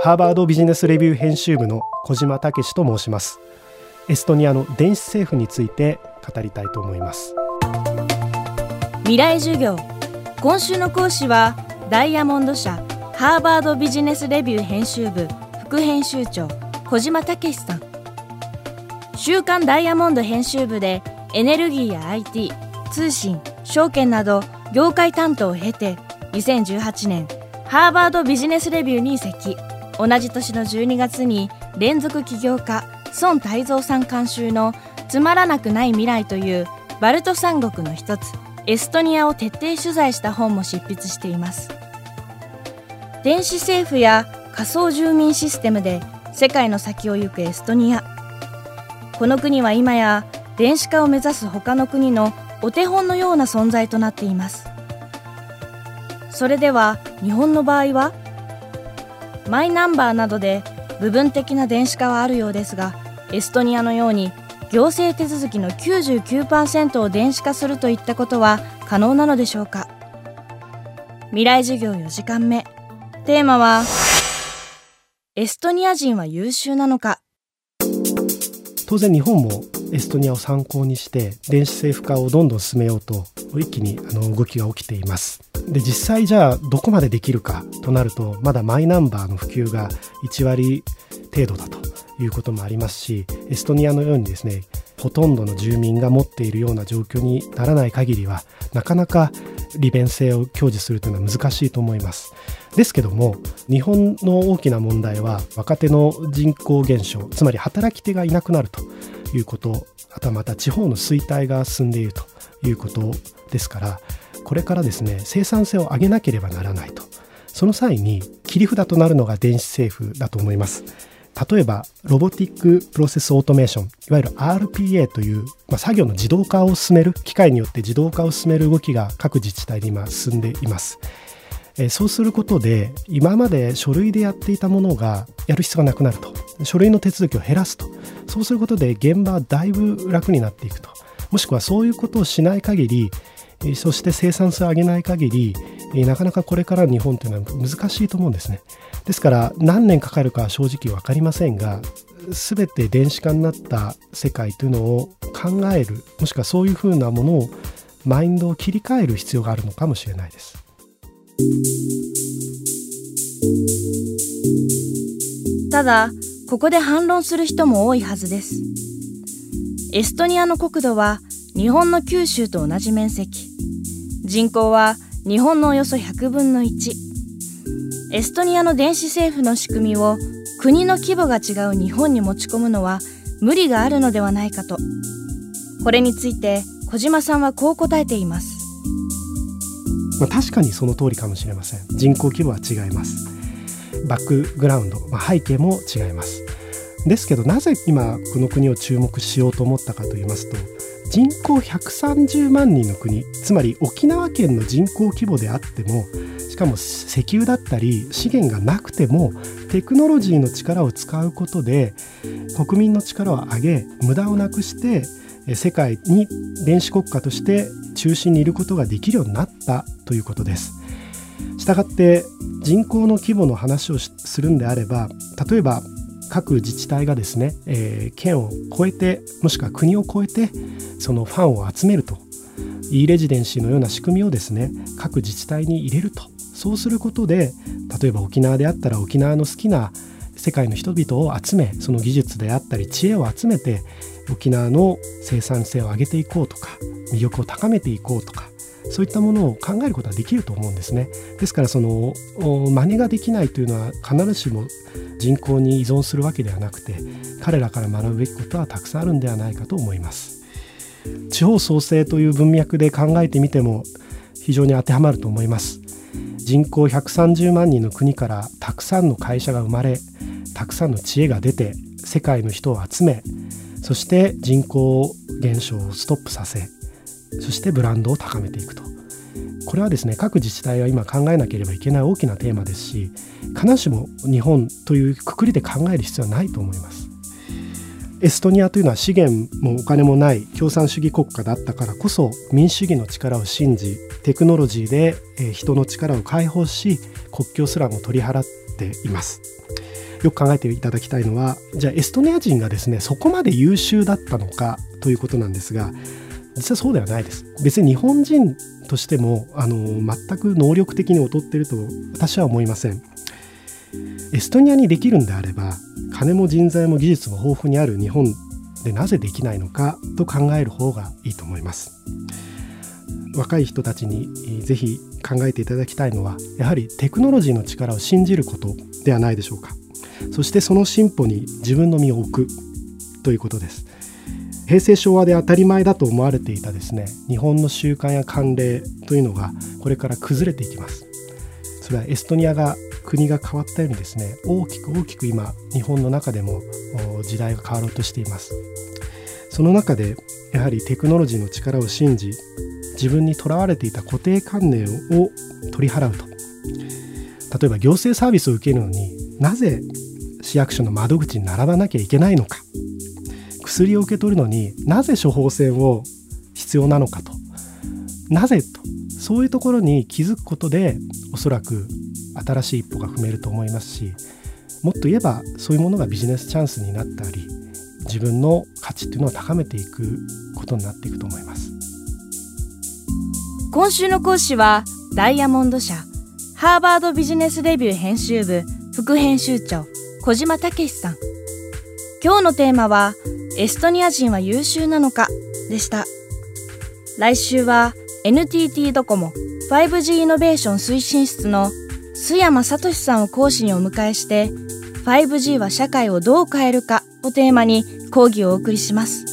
ハーバードビジネスレビュー編集部の小島武と申します。エストニアの電子政府について語りたいと思います。未来授業。今週の講師はダイヤモンド社ハーバードビジネスレビュー編集部副編集長小島武さん。週刊ダイヤモンド編集部でエネルギーや IT 通信証券など業界担当を経て2018年ハーバードビジネスレビューに移籍。同じ年の12月に連続起業家孫泰造さん監修の「つまらなくない未来」というバルト三国の一つエストニアを徹底取材した本も執筆しています。電子政府や仮想住民システムで世界の先を行くエストニア。この国は今や電子化を目指す他の国のお手本のような存在となっています。それでは日本の場合はマイナンバーなどで部分的な電子化はあるようですがエストニアのように行政手続きの99%を電子化するといったことは可能なのでしょうか？未来授業4時間目。テーマはエストニア人は優秀なのか？当然日本もエストニアを参考にして電子政府化をどんどん進めようと一気にあの動きが起きています。で実際じゃあどこまでできるかとなるとまだマイナンバーの普及が1割程度だということもありますしエストニアのようにですねほとんどの住民が持っているような状況にならない限りはなかなか利便性を享受するというのは難しいと思います。ですけども日本の大きな問題は若手の人口減少つまり働き手がいなくなるということあとはまた地方の衰退が進んでいるということですからこれからですね生産性を上げなければならないと。その際に切り札となるのが電子政府だと思います。例えば Robotic Process Automation いわゆる RPA という、まあ、作業の自動化を進める機械によって自動化を進める動きが各自治体で今進んでいます。そうすることで今まで書類でやっていたものがやる必要がなくなると。書類の手続きを減らすと。そうすることで現場はだいぶ楽になっていくと。もしくはそういうことをしない限りそして生産性を上げない限りなかなかこれから日本というのは難しいと思うんですね。ですから何年かかるかは正直分かりませんが全て電子化になった世界というのを考えるもしくはそういうふうなものをマインドを切り替える必要があるのかもしれないです。ただここで反論する人も多いはずです。エストニアの国土は日本の九州と同じ面積。人口は日本のおよそ100分の1エストニアの電子政府の仕組みを国の規模が違う日本に持ち込むのは無理があるのではないかと。これについて小島さんはこう答えています。まあ、確かにその通りかもしれません。人口規模は違います。バックグラウンド、まあ、背景も違いますですけどなぜ今この国を注目しようと思ったかと言いますと人口130万人の国つまり沖縄県の人口規模であってもしかも石油だったり資源がなくてもテクノロジーの力を使うことで国民の力を上げ無駄をなくして世界に電子国家として中心にいることができるようになったということです。したがって人口の規模の話をするんであれば例えば各自治体がですね、えー、県を越えてもしくは国を越えてそのファンを集めると。e レジデンシーのような仕組みをですね各自治体に入れると。そうすることで例えば沖縄であったら沖縄の好きな世界の人々を集めその技術であったり知恵を集めて沖縄の生産性を上げていこうとか魅力を高めていこうとかそういったものを考えることはできると思うんですね。ですからその真似ができないというのは必ずしも人口に依存するわけではなくて彼らから学ぶべきことはたくさんあるんではないかと思います。地方創生という文脈で考えてみても非常に当てはまると思います。人口130万人の国からたくさんの会社が生まれたくさんの知恵が出て世界の人を集めそして人口減少をストップさせそしてブランドを高めていくと。これはですね各自治体は今考えなければいけない大きなテーマですし必ずしも日本というくくりで考える必要はないと思います。エストニアというのは資源もお金もない共産主義国家だったからこそ民主主義の力を信じテクノロジーで人の力を解放し国境すらも取り払っています。よく考えていただきたいのはじゃあエストニア人がですねそこまで優秀だったのかということなんですが実はそうではないです。別に日本人としてもあの全く能力的に劣ってると私は思いません。エストニアにできるんであれば金も人材も技術も豊富にある日本でなぜできないのかと考える方がいいと思います。若い人たちにぜひ考えていただきたいのはやはりテクノロジーの力を信じることではないでしょうか。そしてその進歩に自分の身を置くということです。平成昭和で当たり前だと思われていたですね日本の習慣や慣例というのがこれから崩れていきます。それはエストニアが国が変わったようにですね大きく大きく今日本の中でも時代が変わろうとしています。その中でやはりテクノロジーの力を信じ自分にとらわれていた固定観念を取り払うと。例えば行政サービスを受けるのになぜ市役所の窓口に並ばなきゃいけないのか。薬を受け取るのになぜ処方箋を必要なのかと。なぜとそういうところに気づくことでおそらく新しい一歩が踏めると思いますしもっと言えばそういうものがビジネスチャンスになったり自分の価値っていうのを高めていくことになっていくと思います。今週の講師はダイヤモンド社ハーバードビジネスレビュー編集部副編集長小島武さん。今日のテーマはエストニア人は優秀なのか？でした来週は NTT ドコモ 5G イノベーション推進室の須山聡さんを講師にお迎えして 5G は社会をどう変えるかをテーマに講義をお送りします。